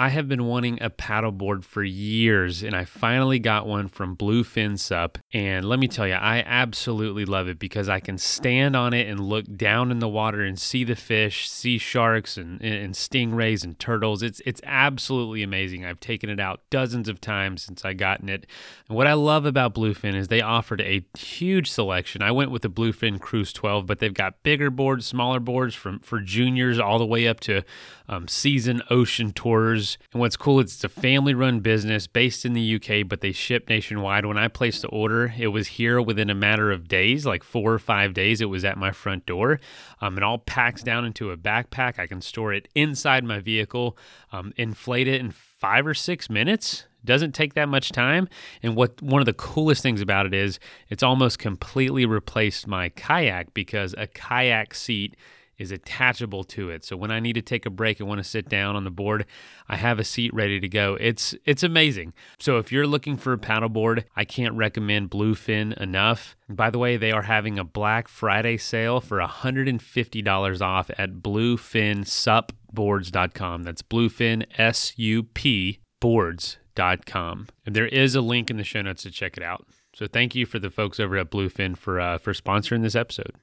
I have been wanting a paddleboard for years, and I finally got one from Bluefin SUP. And let me tell you, I absolutely love it because I can stand on it and look down in the water and see the fish, see sharks and, and stingrays and turtles. It's it's absolutely amazing. I've taken it out dozens of times since I gotten it. And what I love about Bluefin is they offered a huge selection. I went with the Bluefin Cruise 12, but they've got bigger boards, smaller boards from for juniors all the way up to um, season ocean tours. And what's cool, it's a family run business based in the UK, but they ship nationwide. When I placed the order, it was here within a matter of days, like four or five days. It was at my front door. Um, it all packs down into a backpack. I can store it inside my vehicle, um, inflate it in five or six minutes doesn't take that much time and what one of the coolest things about it is it's almost completely replaced my kayak because a kayak seat is attachable to it. So when I need to take a break and want to sit down on the board, I have a seat ready to go. It's it's amazing. So if you're looking for a paddleboard, I can't recommend Bluefin enough. By the way, they are having a Black Friday sale for $150 off at bluefinsupboards.com. That's bluefin S U P boards.com. And there is a link in the show notes to check it out. So thank you for the folks over at Bluefin for uh, for sponsoring this episode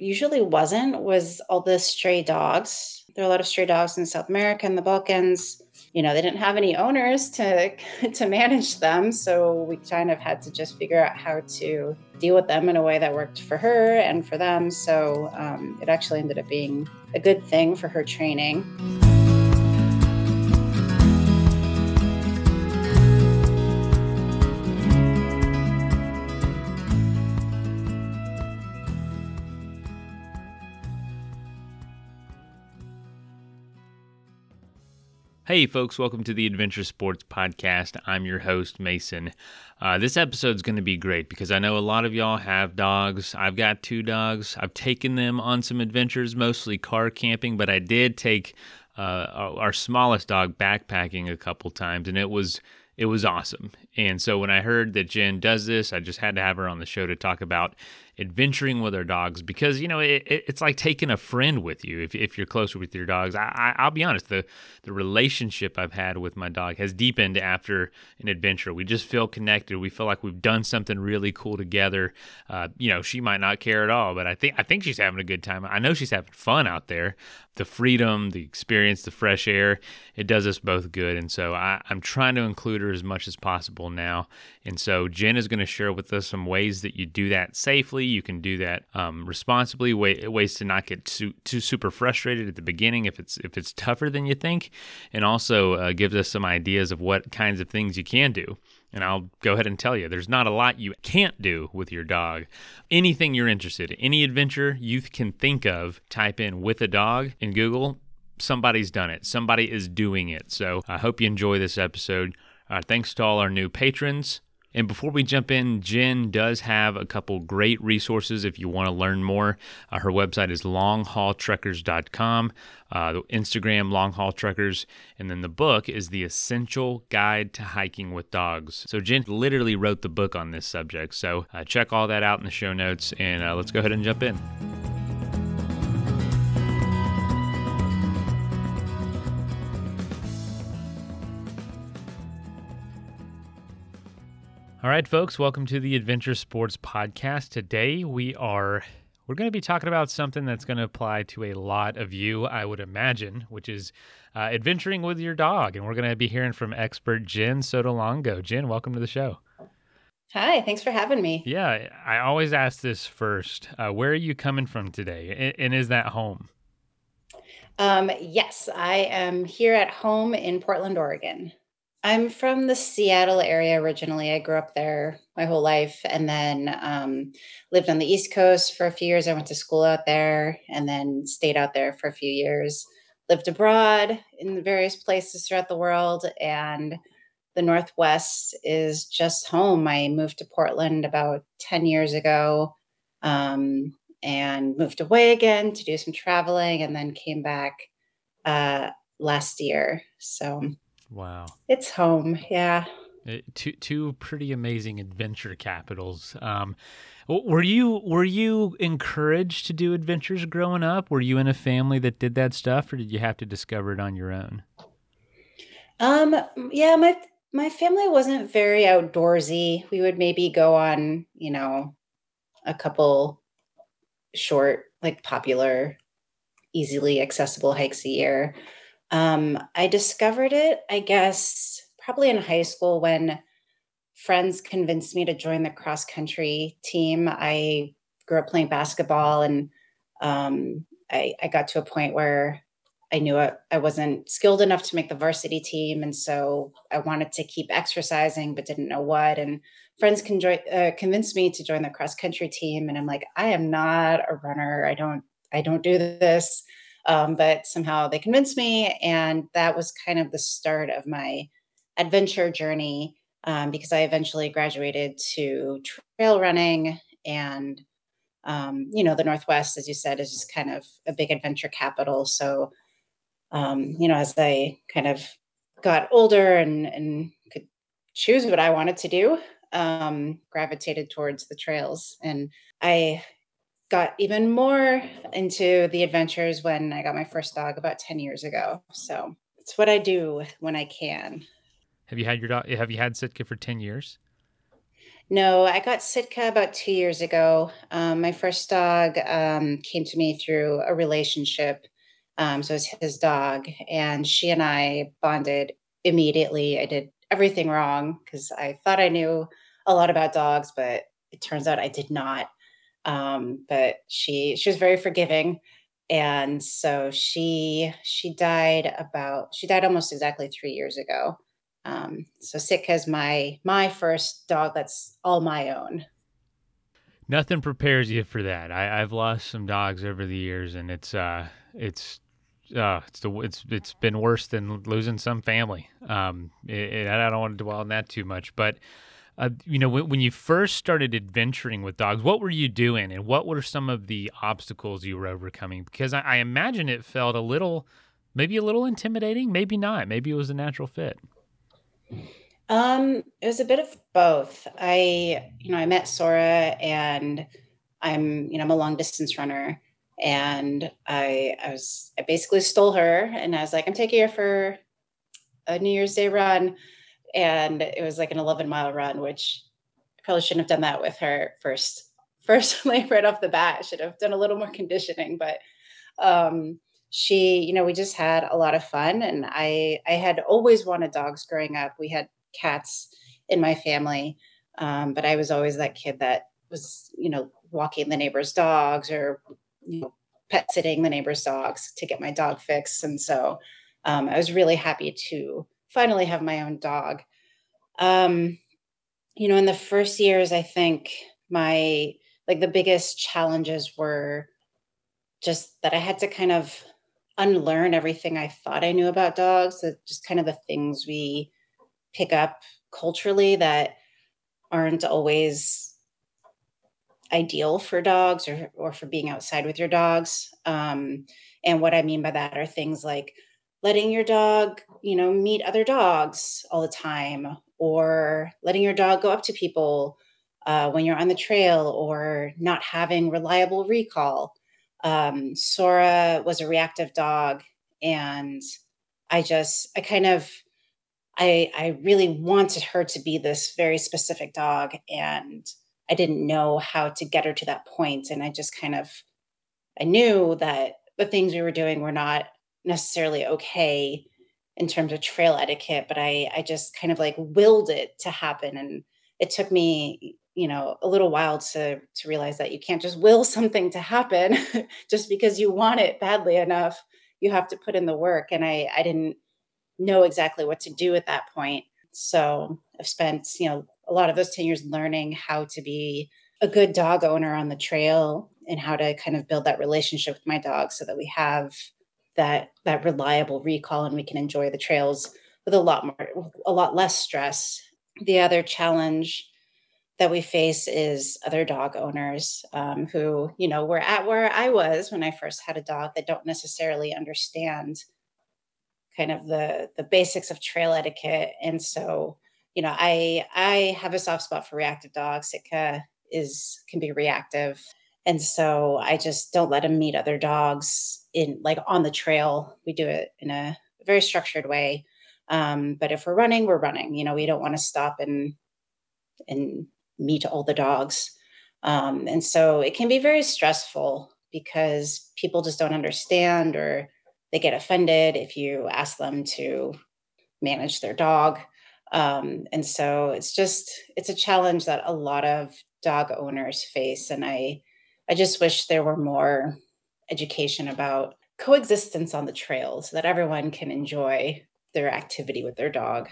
usually wasn't was all the stray dogs. There are a lot of stray dogs in South America and the Balkans. You know, they didn't have any owners to to manage them, so we kind of had to just figure out how to deal with them in a way that worked for her and for them. So um, it actually ended up being a good thing for her training. Hey, folks, welcome to the Adventure Sports Podcast. I'm your host, Mason. Uh, this episode is going to be great because I know a lot of y'all have dogs. I've got two dogs. I've taken them on some adventures, mostly car camping, but I did take uh, our smallest dog backpacking a couple times, and it was it was awesome. And so when I heard that Jen does this, I just had to have her on the show to talk about adventuring with our dogs because you know it, it, it's like taking a friend with you if, if you're closer with your dogs. I, I will be honest the the relationship i've had with my dog has deepened after an adventure. We just feel connected. We feel like we've done something really cool together. Uh, you know she might not care at all but i think i think she's having a good time. I know she's having fun out there. The freedom the experience the fresh air it does us both good. And so I, i'm trying to include her as much as possible now. And so jen is going to share with us some ways that you do that safely you can do that um, responsibly. Way, ways to not get too, too super frustrated at the beginning if it's if it's tougher than you think, and also uh, gives us some ideas of what kinds of things you can do. And I'll go ahead and tell you, there's not a lot you can't do with your dog. Anything you're interested in, any adventure you can think of, type in with a dog in Google. Somebody's done it. Somebody is doing it. So I hope you enjoy this episode. Uh, thanks to all our new patrons. And before we jump in, Jen does have a couple great resources if you want to learn more. Uh, her website is longhaultrekkers.com, uh, Instagram longhaultrekkers, and then the book is The Essential Guide to Hiking with Dogs. So Jen literally wrote the book on this subject. So uh, check all that out in the show notes, and uh, let's go ahead and jump in. All right, folks, welcome to the Adventure Sports Podcast. Today we are we're going to be talking about something that's going to apply to a lot of you, I would imagine, which is uh, adventuring with your dog. And we're going to be hearing from expert Jen Sotolongo. Jen, welcome to the show. Hi, thanks for having me. Yeah, I always ask this first. Uh, where are you coming from today? And is that home? Um, yes, I am here at home in Portland, Oregon. I'm from the Seattle area originally. I grew up there my whole life and then um, lived on the East Coast for a few years. I went to school out there and then stayed out there for a few years. Lived abroad in various places throughout the world. And the Northwest is just home. I moved to Portland about 10 years ago um, and moved away again to do some traveling and then came back uh, last year. So Wow. It's home. Yeah. Uh, two two pretty amazing adventure capitals. Um, were you were you encouraged to do adventures growing up? Were you in a family that did that stuff, or did you have to discover it on your own? Um, yeah, my my family wasn't very outdoorsy. We would maybe go on, you know, a couple short, like popular, easily accessible hikes a year. Um, I discovered it, I guess, probably in high school when friends convinced me to join the cross country team. I grew up playing basketball and um, I, I, got to a point where I knew I, I wasn't skilled enough to make the varsity team. And so I wanted to keep exercising, but didn't know what. And friends uh, convinced me to join the cross country team. And I'm like, I am not a runner. I don't, I don't do this. Um, but somehow they convinced me. And that was kind of the start of my adventure journey um, because I eventually graduated to trail running and um, you know the northwest as you said is just kind of a big adventure capital so um, you know as i kind of got older and and could choose what i wanted to do um, gravitated towards the trails and i got even more into the adventures when i got my first dog about 10 years ago so it's what i do when i can have you had your dog? Have you had Sitka for ten years? No, I got Sitka about two years ago. Um, my first dog um, came to me through a relationship. Um, so it's his dog, and she and I bonded immediately. I did everything wrong because I thought I knew a lot about dogs, but it turns out I did not. Um, but she she was very forgiving, and so she she died about she died almost exactly three years ago. Um, so Sitka is my my first dog that's all my own. Nothing prepares you for that. I, I've lost some dogs over the years, and it's uh, it's uh, it's the it's it's been worse than losing some family. Um, it, it, I don't want to dwell on that too much, but uh, you know, when, when you first started adventuring with dogs, what were you doing, and what were some of the obstacles you were overcoming? Because I, I imagine it felt a little, maybe a little intimidating, maybe not. Maybe it was a natural fit. Um, it was a bit of both. I, you know, I met Sora and I'm, you know, I'm a long distance runner and I I was I basically stole her and I was like, I'm taking her for a New Year's Day run. And it was like an 11 mile run, which I probably shouldn't have done that with her first, first like right off the bat. Should have done a little more conditioning, but um she you know we just had a lot of fun and i i had always wanted dogs growing up we had cats in my family um, but i was always that kid that was you know walking the neighbor's dogs or you know pet sitting the neighbor's dogs to get my dog fixed, and so um, i was really happy to finally have my own dog um, you know in the first years i think my like the biggest challenges were just that i had to kind of unlearn everything I thought I knew about dogs, that just kind of the things we pick up culturally that aren't always ideal for dogs or, or for being outside with your dogs. Um, and what I mean by that are things like letting your dog, you know, meet other dogs all the time, or letting your dog go up to people uh, when you're on the trail, or not having reliable recall um, Sora was a reactive dog, and I just I kind of I I really wanted her to be this very specific dog, and I didn't know how to get her to that point. and I just kind of I knew that the things we were doing were not necessarily okay in terms of trail etiquette, but I I just kind of like willed it to happen, and it took me you know a little while to to realize that you can't just will something to happen just because you want it badly enough you have to put in the work and i i didn't know exactly what to do at that point. So i've spent you know a lot of those 10 years learning how to be a good dog owner on the trail and how to kind of build that relationship with my dog so that we have that that reliable recall and we can enjoy the trails with a lot more a lot less stress the other challenge that we face is other dog owners um, who, you know, were at where I was when I first had a dog that don't necessarily understand kind of the the basics of trail etiquette, and so you know, I I have a soft spot for reactive dogs. Sitka is can be reactive. And so I just don't let him meet other dogs in like on the trail. We do it in a very structured way. Um, but if we're running, we're running. You know, we don't want to stop and and meet all the dogs. Um, and so it can be very stressful because people just don't understand or they get offended if you ask them to manage their dog. Um, and so it's just it's a challenge that a lot of dog owners face. And I I just wish there were more education about coexistence on the trail so that everyone can enjoy their activity with their dog.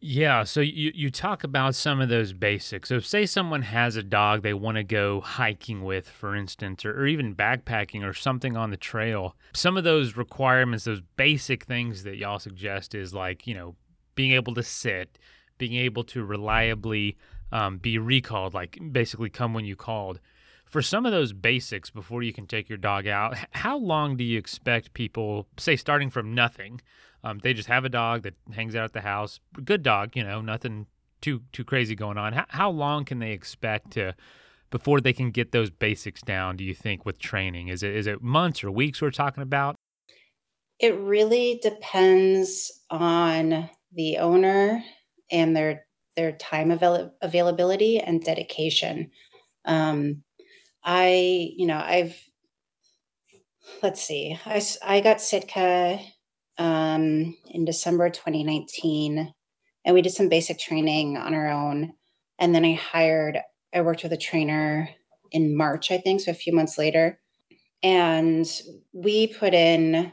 Yeah, so you you talk about some of those basics. So say someone has a dog they want to go hiking with, for instance, or, or even backpacking or something on the trail. Some of those requirements, those basic things that y'all suggest is like, you know, being able to sit, being able to reliably um, be recalled, like basically come when you called. For some of those basics before you can take your dog out, how long do you expect people, say starting from nothing, um, they just have a dog that hangs out at the house. Good dog, you know, nothing too too crazy going on. How, how long can they expect to before they can get those basics down? Do you think with training? Is it is it months or weeks we're talking about? It really depends on the owner and their their time avail- availability and dedication. Um, I, you know, I've let's see, I I got Sitka um, in December 2019, and we did some basic training on our own. And then I hired, I worked with a trainer in March, I think, so a few months later. And we put in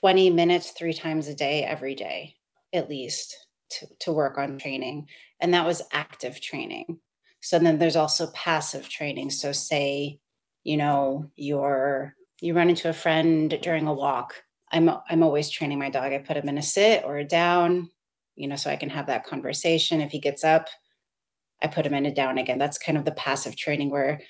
20 minutes three times a day, every day, at least, to, to work on training. And that was active training. So then there's also passive training. So, say, you know, you're you run into a friend during a walk. I'm I'm always training my dog. I put him in a sit or a down, you know, so I can have that conversation. If he gets up, I put him in a down again. That's kind of the passive training where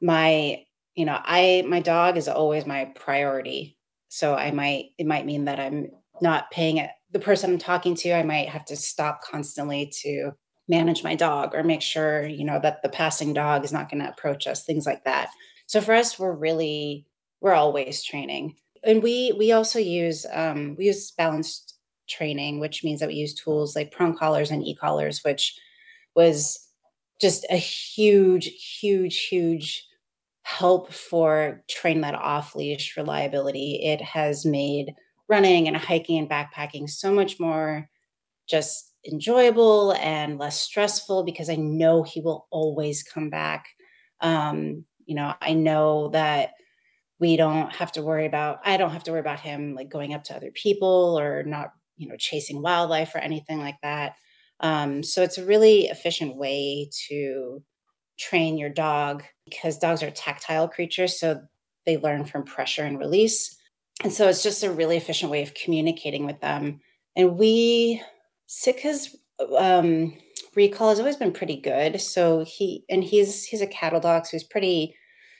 my, you know, I my dog is always my priority. So I might it might mean that I'm not paying it the person I'm talking to, I might have to stop constantly to manage my dog or make sure, you know, that the passing dog is not going to approach us, things like that. So for us, we're really we're always training and we we also use um, we use balanced training which means that we use tools like prong collars and e-collars which was just a huge huge huge help for train that off leash reliability it has made running and hiking and backpacking so much more just enjoyable and less stressful because i know he will always come back. Um, you know i know that we don't have to worry about i don't have to worry about him like going up to other people or not you know chasing wildlife or anything like that. Um, so it's a really efficient way to train your dog because dogs are tactile creatures so they learn from pressure and release and so it's just a really efficient way of communicating with them and we sitka's um, recall has always been pretty good so he and he's he's a cattle dog so he's pretty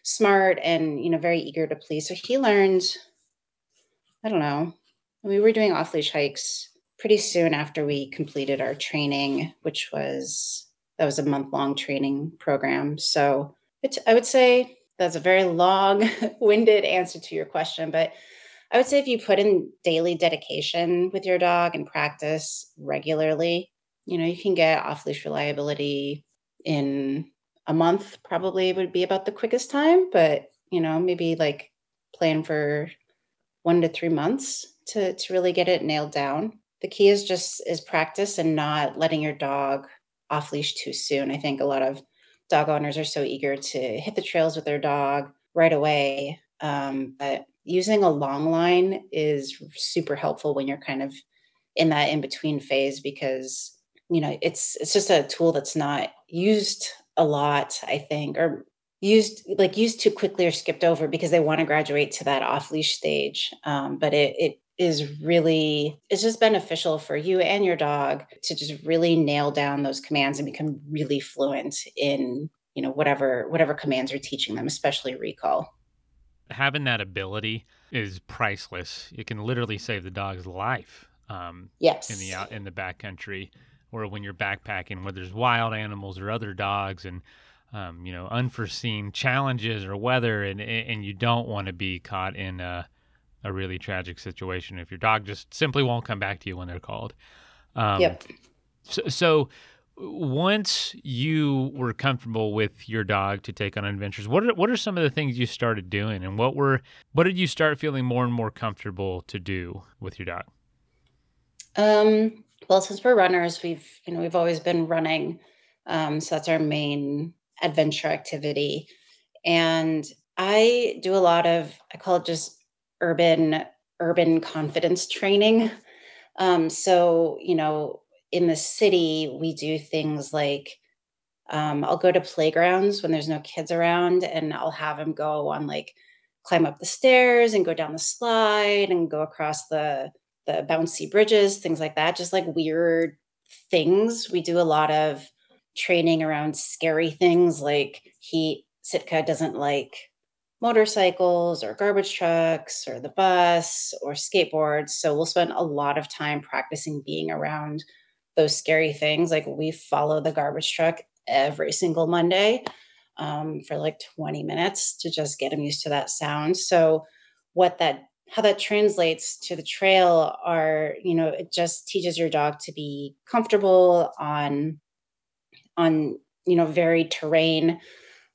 smart and you know very eager to please. So he learned, I don't know, we were doing off leash hikes pretty soon after we completed our training, which was that was a month long training program. So I would say that's a very long winded answer to your question, but I would say if you put in daily dedication with your dog and practice regularly, you know, you can get off leash reliability in a month probably would be about the quickest time, but you know, maybe like plan for one to three months to to really get it nailed down. The key is just is practice and not letting your dog off leash too soon. I think a lot of dog owners are so eager to hit the trails with their dog right away. Um, but using a long line is super helpful when you're kind of in that in between phase because you know it's it's just a tool that's not used a lot, I think, or used like used too quickly or skipped over because they want to graduate to that off leash stage. Um, but it it is really it's just beneficial for you and your dog to just really nail down those commands and become really fluent in you know whatever whatever commands you're teaching them, especially recall. Having that ability is priceless. It can literally save the dog's life. Um, yes. In the out in the backcountry, or when you're backpacking, where there's wild animals or other dogs, and um, you know unforeseen challenges or weather, and and you don't want to be caught in a, a really tragic situation if your dog just simply won't come back to you when they're called. Um, yep. So, so once you were comfortable with your dog to take on adventures, what are what are some of the things you started doing, and what were what did you start feeling more and more comfortable to do with your dog? Um, well, since we're runners, we've you know we've always been running, um, so that's our main adventure activity, and I do a lot of I call it just urban urban confidence training. Um, so you know in the city, we do things like um, I'll go to playgrounds when there's no kids around, and I'll have him go on like climb up the stairs and go down the slide and go across the the bouncy bridges, things like that. Just like weird things. We do a lot of training around scary things like he Sitka doesn't like motorcycles or garbage trucks or the bus or skateboards. So we'll spend a lot of time practicing being around those scary things. Like we follow the garbage truck every single Monday um, for like 20 minutes to just get them used to that sound. So what that how that translates to the trail are you know it just teaches your dog to be comfortable on on you know varied terrain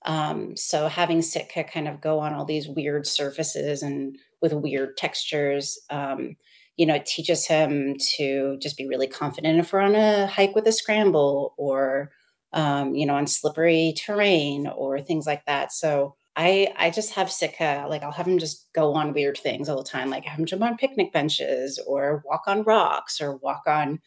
um, so having sitka kind of go on all these weird surfaces and with weird textures um, you know, it teaches him to just be really confident if we're on a hike with a scramble or, um, you know, on slippery terrain or things like that. So I I just have Sitka, like I'll have him just go on weird things all the time, like have him jump on picnic benches or walk on rocks or walk on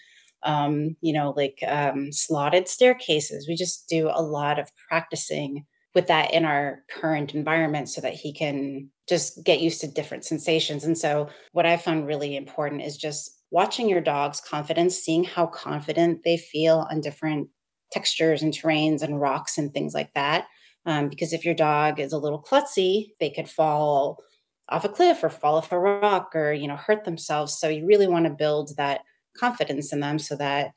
um, you know, like um, slotted staircases. We just do a lot of practicing with that in our current environment so that he can just get used to different sensations. And so, what I found really important is just watching your dog's confidence, seeing how confident they feel on different textures and terrains and rocks and things like that. Um, because if your dog is a little klutzy, they could fall off a cliff or fall off a rock or you know hurt themselves. So you really want to build that confidence in them so that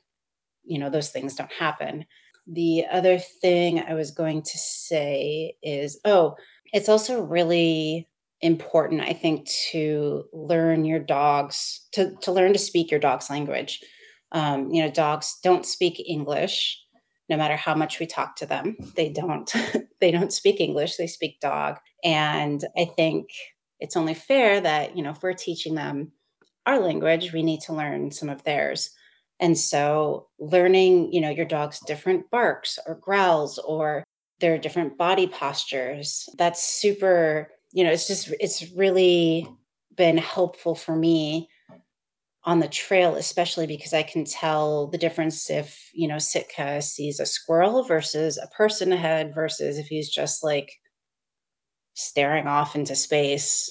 you know those things don't happen. The other thing I was going to say is oh, it's also really important, I think, to learn your dogs, to, to learn to speak your dog's language. Um, you know, dogs don't speak English no matter how much we talk to them. They don't they don't speak English, they speak dog. And I think it's only fair that, you know, if we're teaching them our language, we need to learn some of theirs. And so learning, you know, your dog's different barks or growls or their different body postures, that's super, you know, it's just, it's really been helpful for me on the trail, especially because I can tell the difference if, you know, Sitka sees a squirrel versus a person ahead versus if he's just like staring off into space,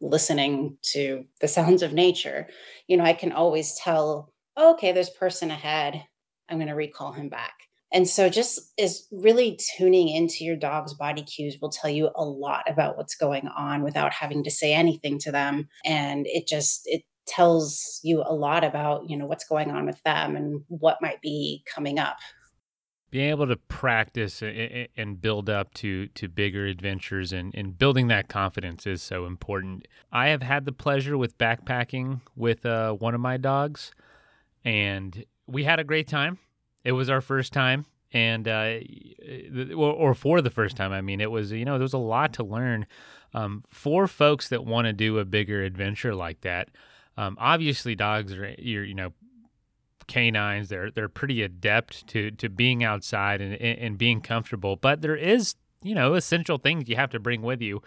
listening to the sounds of nature. You know, I can always tell okay, there's person ahead. I'm going to recall him back. And so just is really tuning into your dog's body cues will tell you a lot about what's going on without having to say anything to them. And it just it tells you a lot about, you know, what's going on with them and what might be coming up. Being able to practice and build up to to bigger adventures and, and building that confidence is so important. I have had the pleasure with backpacking with uh, one of my dogs and we had a great time. It was our first time, and uh, or, or, for the first time. I mean, it was you know there was a lot to learn. Um, for folks that want to do a bigger adventure like that, um, obviously dogs are you're, you know canines. They're they're pretty adept to to being outside and and being comfortable. But there is you know essential things you have to bring with you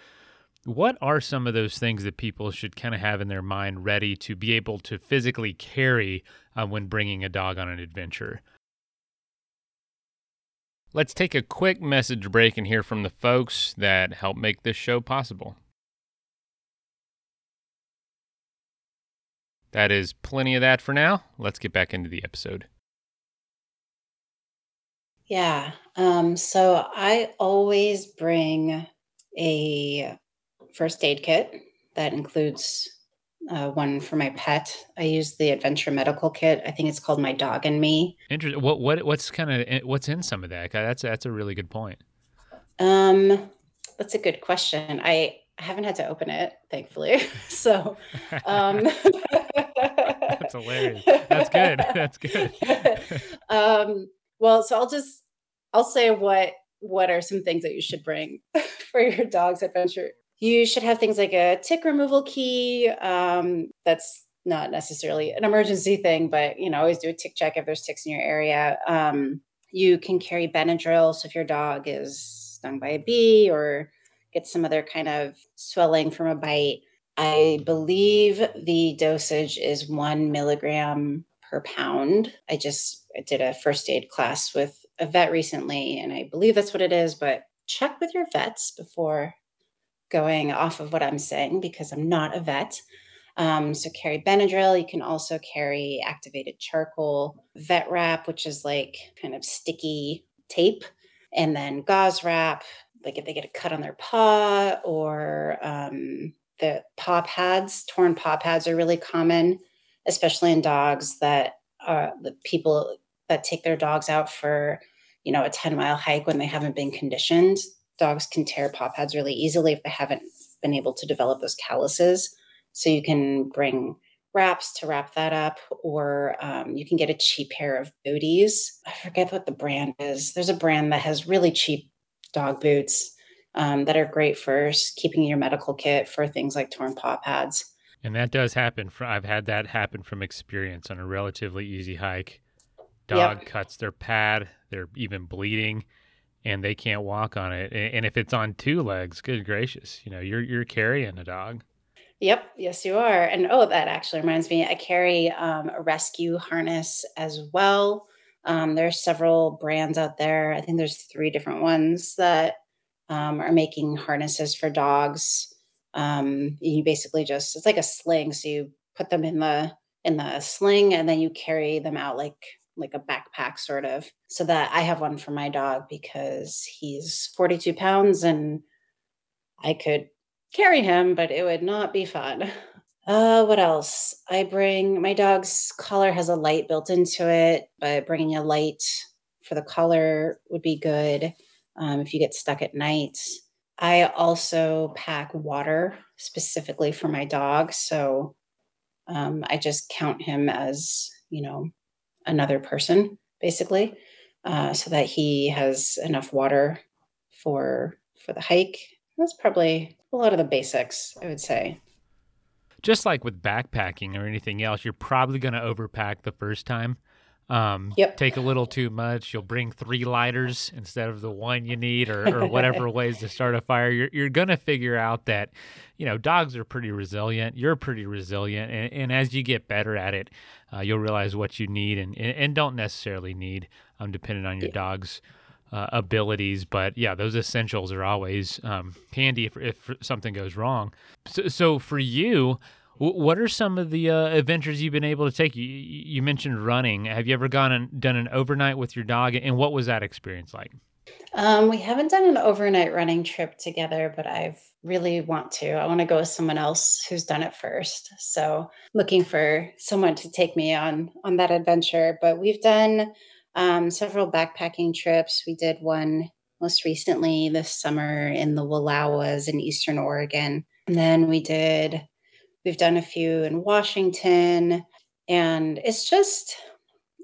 what are some of those things that people should kind of have in their mind ready to be able to physically carry uh, when bringing a dog on an adventure? Let's take a quick message break and hear from the folks that help make this show possible. That is plenty of that for now. Let's get back into the episode. Yeah. Um, so I always bring a first aid kit that includes uh, one for my pet. I use the Adventure Medical Kit. I think it's called My Dog and Me. Interesting. What what what's kind of eh, what's in some of that? That's that's a really good point. Um, that's a good question. I I haven't had to open it, thankfully. So, um, that's hilarious. That's good. That's good. um, well, so I'll just I'll say what what are some things that you should bring for your dog's adventure. You should have things like a tick removal key. Um, that's not necessarily an emergency thing, but you know, always do a tick check if there's ticks in your area. Um, you can carry Benadryl, so if your dog is stung by a bee or gets some other kind of swelling from a bite. I believe the dosage is one milligram per pound. I just did a first aid class with a vet recently, and I believe that's what it is, but check with your vets before going off of what I'm saying because I'm not a vet. Um, so carry Benadryl. You can also carry activated charcoal, vet wrap, which is like kind of sticky tape, and then gauze wrap, like if they get a cut on their paw or um, the paw pads, torn paw pads are really common, especially in dogs that uh, the people that take their dogs out for, you know, a 10 mile hike when they haven't been conditioned. Dogs can tear paw pads really easily if they haven't been able to develop those calluses. So you can bring wraps to wrap that up, or um, you can get a cheap pair of booties. I forget what the brand is. There's a brand that has really cheap dog boots um, that are great for keeping your medical kit for things like torn paw pads. And that does happen. For, I've had that happen from experience on a relatively easy hike. Dog yep. cuts their pad, they're even bleeding, and they can't walk on it. And if it's on two legs, good gracious, you know, you're you're carrying a dog. Yep, yes, you are. And oh, that actually reminds me, I carry um, a rescue harness as well. Um, there's several brands out there. I think there's three different ones that um, are making harnesses for dogs. Um, you basically just it's like a sling, so you put them in the in the sling and then you carry them out like like a backpack sort of. So that I have one for my dog because he's 42 pounds and I could carry him, but it would not be fun. Uh, what else? I bring my dog's collar has a light built into it, but bringing a light for the collar would be good um, if you get stuck at night. I also pack water specifically for my dog, so um, I just count him as you know another person basically, uh, so that he has enough water for for the hike. That's probably a lot of the basics, I would say just like with backpacking or anything else, you're probably going to overpack the first time. Um, yep. Take a little too much. You'll bring three lighters instead of the one you need, or, or whatever ways to start a fire. You're you're gonna figure out that, you know, dogs are pretty resilient. You're pretty resilient, and, and as you get better at it, uh, you'll realize what you need and and, and don't necessarily need, um, depending on your yeah. dog's uh, abilities. But yeah, those essentials are always um, handy if, if something goes wrong. So, so for you, what are some of the uh, adventures you've been able to take? You, you mentioned running. Have you ever gone and done an overnight with your dog? And what was that experience like? Um, we haven't done an overnight running trip together, but I've really want to. I want to go with someone else who's done it first. So looking for someone to take me on on that adventure. But we've done um, several backpacking trips. We did one most recently this summer in the Wallowas in Eastern Oregon. And then we did, we've done a few in Washington. And it's just,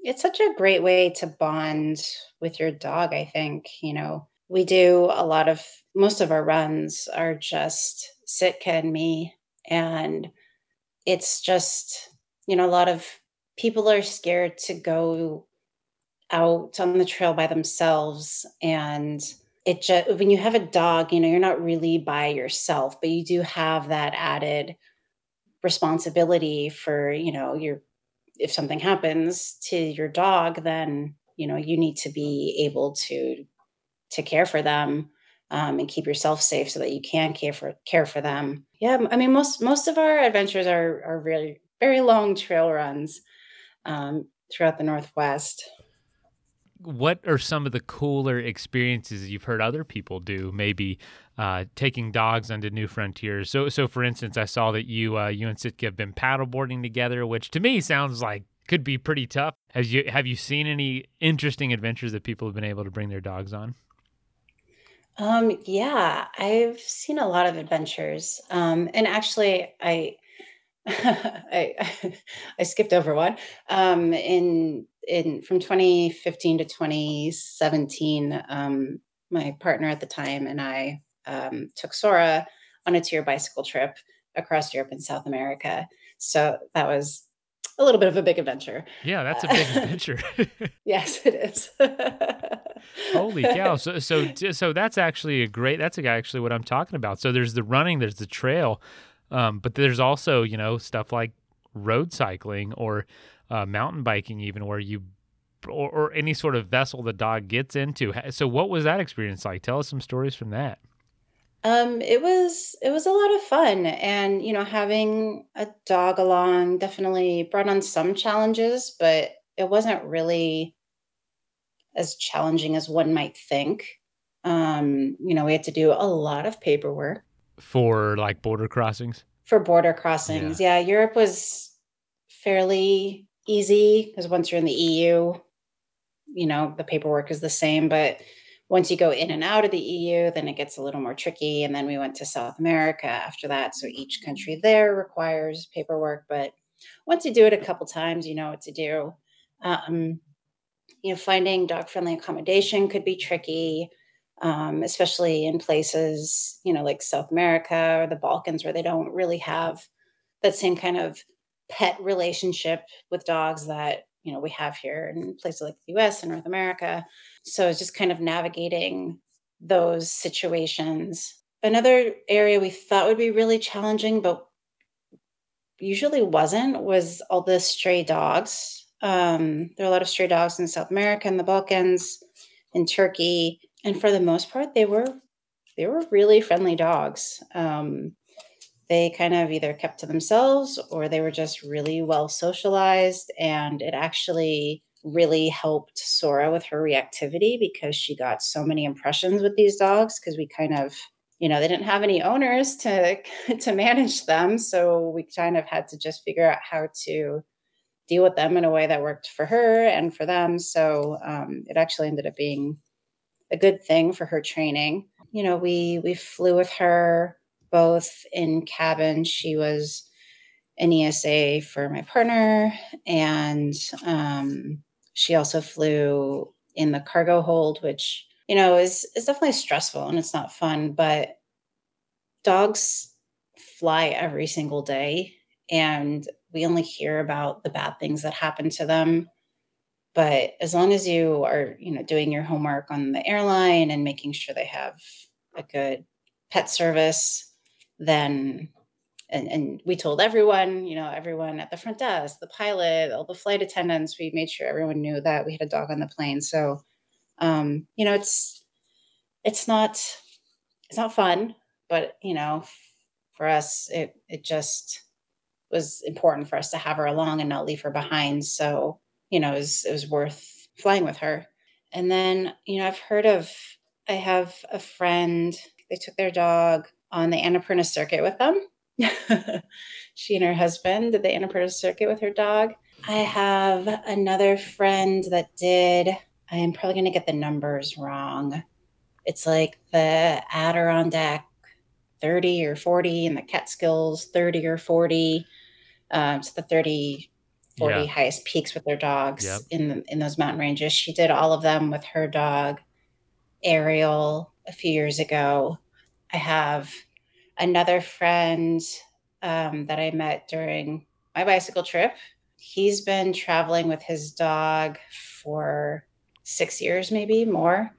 it's such a great way to bond with your dog, I think. You know, we do a lot of, most of our runs are just Sitka and me. And it's just, you know, a lot of people are scared to go out on the trail by themselves and it just when you have a dog you know you're not really by yourself but you do have that added responsibility for you know your if something happens to your dog then you know you need to be able to to care for them um, and keep yourself safe so that you can care for care for them. Yeah i mean most most of our adventures are are really very long trail runs um, throughout the northwest. What are some of the cooler experiences you've heard other people do? Maybe uh, taking dogs onto new frontiers. So, so for instance, I saw that you uh, you and Sitka have been paddleboarding together, which to me sounds like could be pretty tough. Have you have you seen any interesting adventures that people have been able to bring their dogs on? Um, yeah, I've seen a lot of adventures. Um, and actually, I I I skipped over one. Um, in in from 2015 to 2017, um, my partner at the time and I um, took Sora on a tour bicycle trip across Europe and South America. So that was a little bit of a big adventure. Yeah, that's a big adventure. yes, it is. Holy cow! So, so, so that's actually a great. That's actually what I'm talking about. So there's the running, there's the trail, um, but there's also you know stuff like road cycling or uh, mountain biking, even where you or, or any sort of vessel the dog gets into. So, what was that experience like? Tell us some stories from that. Um, it was it was a lot of fun, and you know, having a dog along definitely brought on some challenges, but it wasn't really as challenging as one might think. Um, you know, we had to do a lot of paperwork for like border crossings. For border crossings, yeah, yeah Europe was fairly easy because once you're in the EU, you know, the paperwork is the same, but once you go in and out of the EU, then it gets a little more tricky. And then we went to South America after that. So each country there requires paperwork. But once you do it a couple times, you know what to do. Um, you know, finding dog friendly accommodation could be tricky, um, especially in places, you know, like South America or the Balkans where they don't really have that same kind of pet relationship with dogs that you know we have here in places like the US and North America. So it's just kind of navigating those situations. Another area we thought would be really challenging, but usually wasn't, was all the stray dogs. Um, there are a lot of stray dogs in South America and the Balkans, in Turkey, and for the most part, they were they were really friendly dogs. Um, they kind of either kept to themselves or they were just really well socialized. And it actually really helped Sora with her reactivity because she got so many impressions with these dogs because we kind of you know they didn't have any owners to to manage them so we kind of had to just figure out how to deal with them in a way that worked for her and for them so um, it actually ended up being a good thing for her training you know we we flew with her both in cabin. She was an ESA for my partner, and um, she also flew in the cargo hold, which you know is is definitely stressful and it's not fun. But dogs fly every single day, and we only hear about the bad things that happen to them. But as long as you are, you know, doing your homework on the airline and making sure they have a good pet service, then and, and we told everyone, you know, everyone at the front desk, the pilot, all the flight attendants, we made sure everyone knew that we had a dog on the plane. So, um, you know, it's it's not it's not fun, but you know, for us, it it just was important for us to have her along and not leave her behind. So, you know, it was, it was worth flying with her. And then, you know, I've heard of I have a friend. They took their dog on the Annapurna circuit with them. she and her husband did the Annapurna circuit with her dog. I have another friend that did, I am probably going to get the numbers wrong. It's like the Adirondack 30 or 40 and the Catskills 30 or 40. Um, so the 30, 40 yeah. highest peaks with their dogs yep. in the, in those mountain ranges. She did all of them with her dog Ariel a few years ago. I have another friend um, that I met during my bicycle trip. He's been traveling with his dog for six years, maybe more.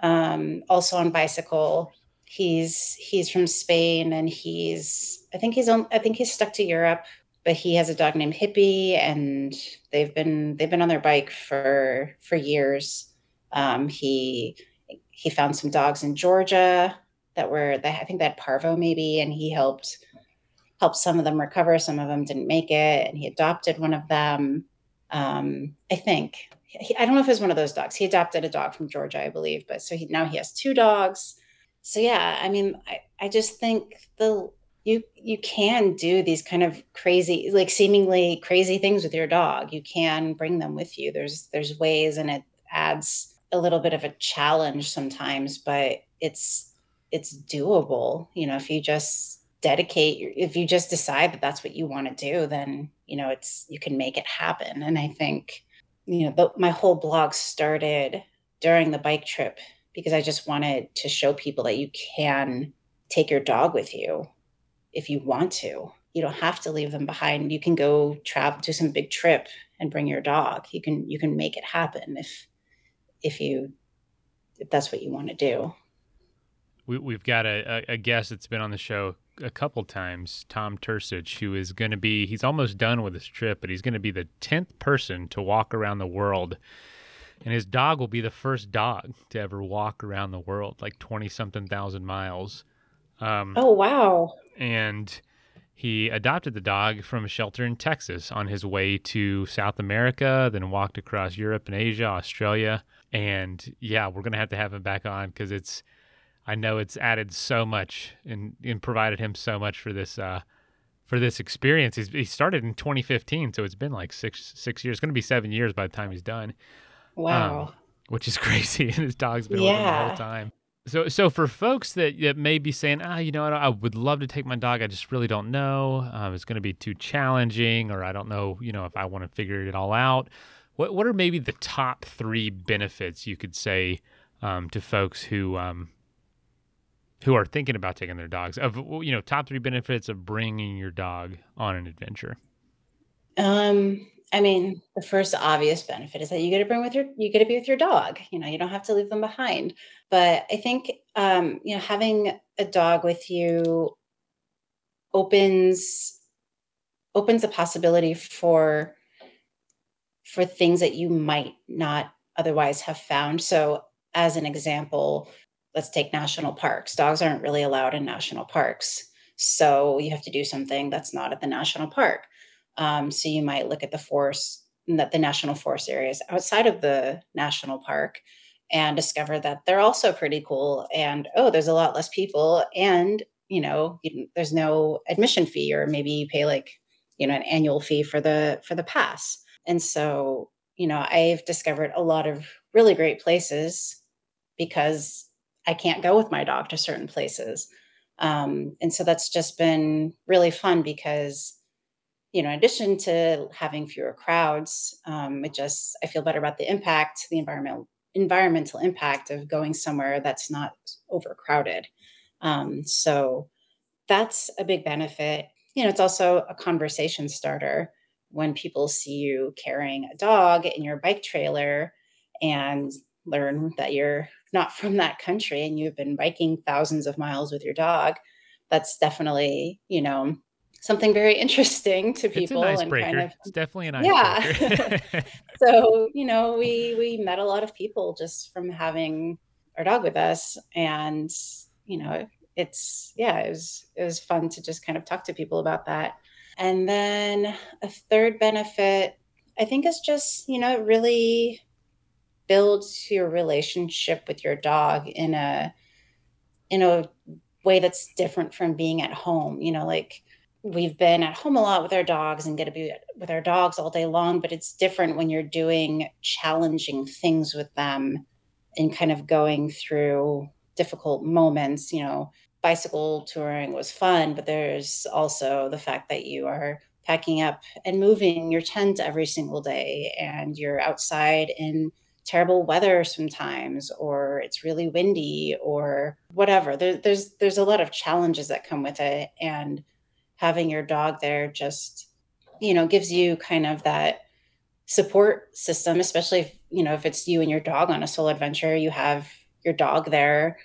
Um, also on bicycle. He's he's from Spain, and he's I think he's on I think he's stuck to Europe, but he has a dog named Hippie, and they've been they've been on their bike for for years. Um, he he found some dogs in Georgia that were I think that parvo maybe, and he helped helped some of them recover. Some of them didn't make it, and he adopted one of them. Um, I think he, I don't know if it was one of those dogs. He adopted a dog from Georgia, I believe, but so he now he has two dogs. so yeah, I mean, I, I just think the you you can do these kind of crazy like seemingly crazy things with your dog. You can bring them with you. There's there's ways and it adds a little bit of a challenge sometimes, but it's it's doable. You know, if you just dedicate if you just decide that that's what you want to do, then, you know, it's you can make it happen. And I think you know, the, my whole blog started during the bike trip because I just wanted to show people that you can take your dog with you if you want to. You don't have to leave them behind. You can go travel to some big trip and bring your dog. You can you can make it happen if if you if that's what you want to do. We, have got a, a guest that's been on the show a couple times, Tom Turcich, who is going to be, he's almost done with his trip, but he's going to be the 10th person to walk around the world and his dog will be the first dog to ever walk around the world, like twenty something thousand miles. Um, oh wow! And he adopted the dog from a shelter in Texas on his way to South America, then walked across Europe and Asia, Australia, and yeah, we're gonna have to have him back on because it's. I know it's added so much and, and provided him so much for this uh, for this experience. He's, he started in 2015, so it's been like six six years. It's going to be seven years by the time he's done. Wow. Um, which is crazy. And his dog's been yeah. with him the whole time. So, so for folks that, that may be saying, ah, you know, I, I would love to take my dog, I just really don't know. Um, it's going to be too challenging, or I don't know, you know, if I want to figure it all out. What what are maybe the top three benefits you could say um, to folks who um, who are thinking about taking their dogs? Of you know, top three benefits of bringing your dog on an adventure. Um, I mean, the first obvious benefit is that you get to bring with your you get to be with your dog. You know, you don't have to leave them behind. But I think um, you know, having a dog with you opens opens a possibility for for things that you might not otherwise have found. So, as an example, let's take national parks. Dogs aren't really allowed in national parks. So, you have to do something that's not at the national park. Um, so you might look at the forest, the, the national forest areas outside of the national park and discover that they're also pretty cool. And oh, there's a lot less people, and you know, there's no admission fee, or maybe you pay like you know an annual fee for the for the pass. And so, you know, I've discovered a lot of really great places because I can't go with my dog to certain places. Um, and so that's just been really fun because you know, in addition to having fewer crowds, um, it just I feel better about the impact, the environmental environmental impact of going somewhere that's not overcrowded. Um, so that's a big benefit. You know, it's also a conversation starter when people see you carrying a dog in your bike trailer and learn that you're not from that country and you've been biking thousands of miles with your dog. That's definitely, you know, something very interesting to people it's and kind of it's definitely an icebreaker. Yeah. so, you know, we we met a lot of people just from having our dog with us and, you know, it's yeah, it was it was fun to just kind of talk to people about that. And then a third benefit I think is just, you know, it really builds your relationship with your dog in a in a way that's different from being at home. You know, like we've been at home a lot with our dogs and get to be with our dogs all day long but it's different when you're doing challenging things with them and kind of going through difficult moments you know bicycle touring was fun but there's also the fact that you are packing up and moving your tent every single day and you're outside in terrible weather sometimes or it's really windy or whatever. There, there's there's a lot of challenges that come with it and having your dog there just you know gives you kind of that support system especially if you know if it's you and your dog on a solo adventure you have your dog there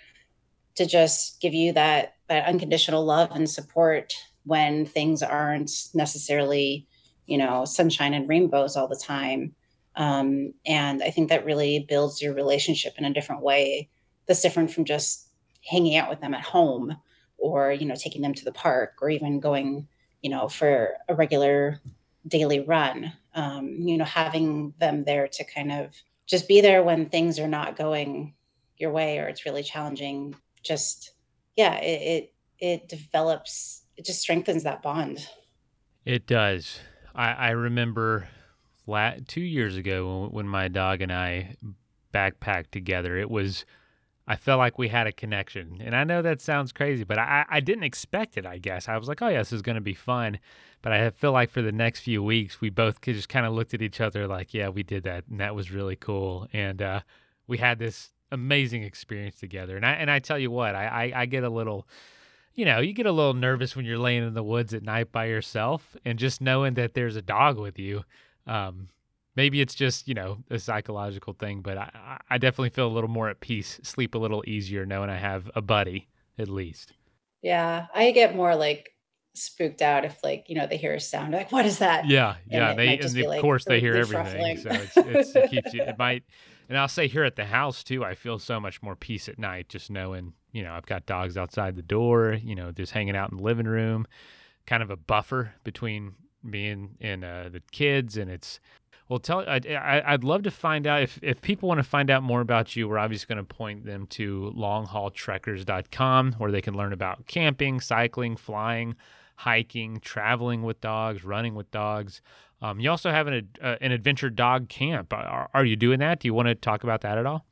to just give you that that unconditional love and support when things aren't necessarily you know sunshine and rainbows all the time um, and i think that really builds your relationship in a different way that's different from just hanging out with them at home or you know taking them to the park or even going you know for a regular daily run um, you know having them there to kind of just be there when things are not going your way or it's really challenging just yeah, it, it, it develops, it just strengthens that bond. It does. I, I remember la- two years ago when, when my dog and I backpacked together. It was I felt like we had a connection. And I know that sounds crazy, but I, I didn't expect it, I guess. I was like, oh, yeah, this is going to be fun. But I feel like for the next few weeks, we both just kind of looked at each other like, yeah, we did that. And that was really cool. And uh, we had this amazing experience together. And I, and I tell you what, I, I, I get a little, you know, you get a little nervous when you're laying in the woods at night by yourself. And just knowing that there's a dog with you, um, maybe it's just you know a psychological thing but I, I definitely feel a little more at peace sleep a little easier knowing i have a buddy at least. Yeah i get more like spooked out if like you know they hear a sound like what is that? Yeah yeah and they and of like course they hear everything so it's, it's, it keeps you it might and i'll say here at the house too i feel so much more peace at night just knowing you know i've got dogs outside the door you know just hanging out in the living room kind of a buffer between me and, and uh, the kids and it's well, tell I, I would love to find out if if people want to find out more about you. We're obviously going to point them to longhaultrekkers.com where they can learn about camping, cycling, flying, hiking, traveling with dogs, running with dogs. Um, you also have an uh, an adventure dog camp. Are, are, you doing that? Do you want to talk about that at all?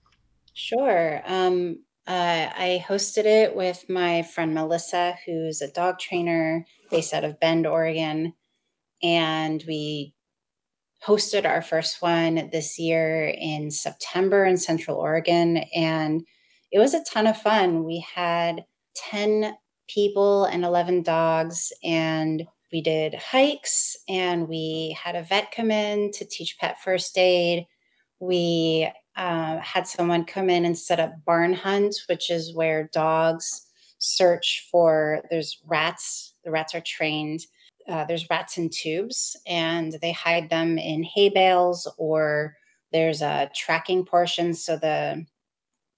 Sure. Um, uh, I hosted it with my friend Melissa, who's a dog trainer based out of Bend, Oregon, and we hosted our first one this year in September in Central Oregon. And it was a ton of fun. We had 10 people and 11 dogs, and we did hikes, and we had a vet come in to teach pet first aid. We uh, had someone come in and set up barn hunt, which is where dogs search for, there's rats, the rats are trained uh, there's rats in tubes and they hide them in hay bales or there's a tracking portion so the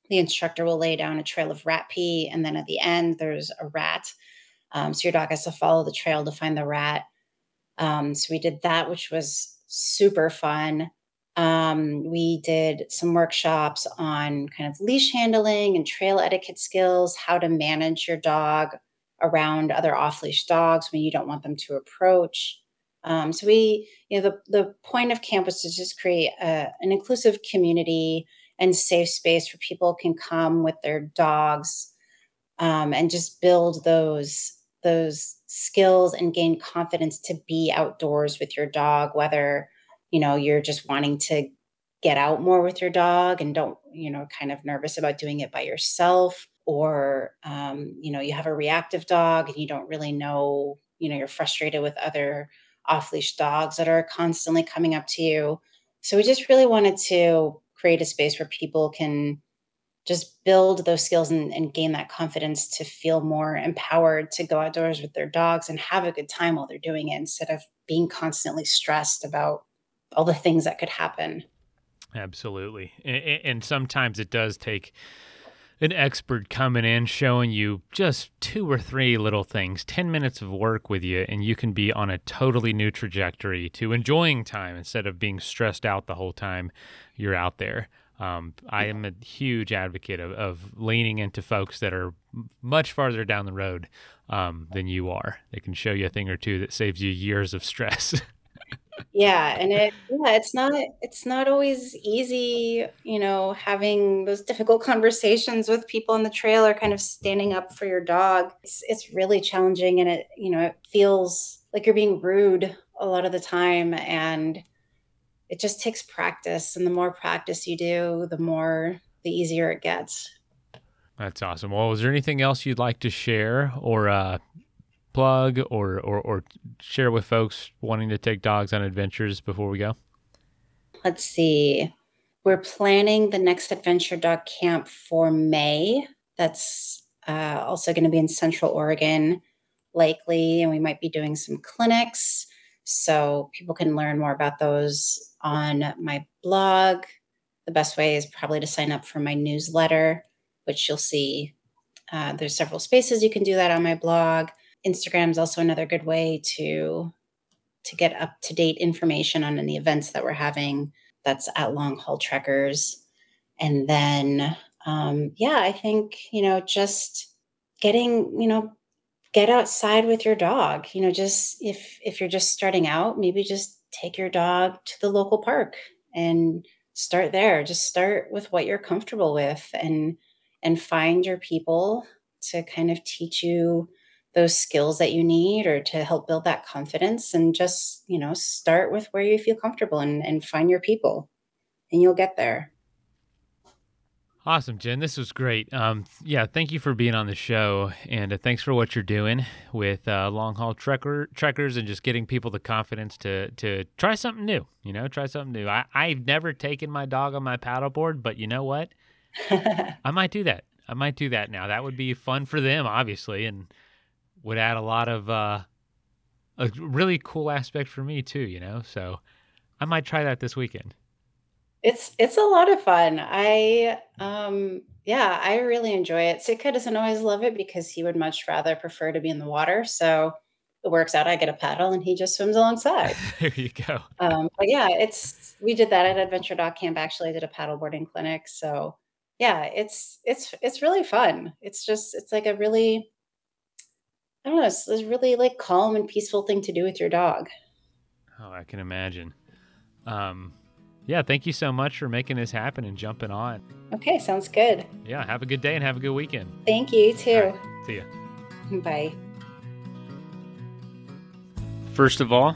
the instructor will lay down a trail of rat pee and then at the end there's a rat. Um, so your dog has to follow the trail to find the rat. Um, so we did that which was super fun. Um, we did some workshops on kind of leash handling and trail etiquette skills how to manage your dog around other off leash dogs when you don't want them to approach. Um, so we, you know, the the point of camp was to just create a, an inclusive community and safe space where people can come with their dogs um, and just build those those skills and gain confidence to be outdoors with your dog whether you know you're just wanting to get out more with your dog and don't you know kind of nervous about doing it by yourself or um, you know you have a reactive dog and you don't really know you know you're frustrated with other off leash dogs that are constantly coming up to you so we just really wanted to create a space where people can just build those skills and, and, gain that confidence to feel more empowered to go outdoors with their dogs and have a good time while they're doing it instead of being constantly stressed about all the things that could happen. Absolutely. And, and sometimes it does take an expert coming in showing you just two or three little things, 10 minutes of work with you, and you can be on a totally new trajectory to enjoying time instead of being stressed out the whole time you're out there. Um, I am a huge advocate of, of, leaning into folks that are much farther down the road um, than you are. They can show you a thing or two that saves you years of stress. Yeah, and it yeah, it's not it's not always easy, you know, having those difficult conversations with people on the trail or kind of standing up for your dog. It's it's really challenging and it, you know, it feels like you're being rude a lot of the time and it just takes practice and the more practice you do, the more the easier it gets. That's awesome. Well, is there anything else you'd like to share or uh, plug or, or, or share with folks wanting to take dogs on adventures before we go? Let's see. We're planning the next adventure dog camp for May. That's uh, also going to be in Central Oregon, likely, and we might be doing some clinics. So people can learn more about those on my blog. The best way is probably to sign up for my newsletter, which you'll see. Uh, there's several spaces you can do that on my blog. Instagram is also another good way to to get up to date information on any events that we're having. That's at Long Haul Trekkers, and then um, yeah, I think you know just getting, you know, get outside with your dog. You know, just if if you're just starting out, maybe just take your dog to the local park and start there. Just start with what you're comfortable with and and find your people to kind of teach you those skills that you need or to help build that confidence and just you know start with where you feel comfortable and, and find your people and you'll get there. Awesome jen. This was great. Um, yeah thank you for being on the show and uh, thanks for what you're doing with uh, long haul trekker trekkers and just getting people the confidence to to try something new you know try something new. I, i've never taken my dog on my paddleboard but you know what? I might do that. I might do that now. That would be fun for them obviously and would add a lot of uh, a really cool aspect for me too. You know, so I might try that this weekend. It's it's a lot of fun. I um yeah, I really enjoy it. Sitka doesn't always love it because he would much rather prefer to be in the water. So it works out. I get a paddle and he just swims alongside. there you go. Um, but yeah, it's we did that at Adventure Dog Camp. Actually, I did a paddleboarding clinic. So yeah, it's it's it's really fun. It's just it's like a really I don't know, it's a really like calm and peaceful thing to do with your dog. Oh, I can imagine. Um, yeah, thank you so much for making this happen and jumping on. Okay, sounds good. Yeah, have a good day and have a good weekend. Thank you, too. Right, see ya. Bye. First of all,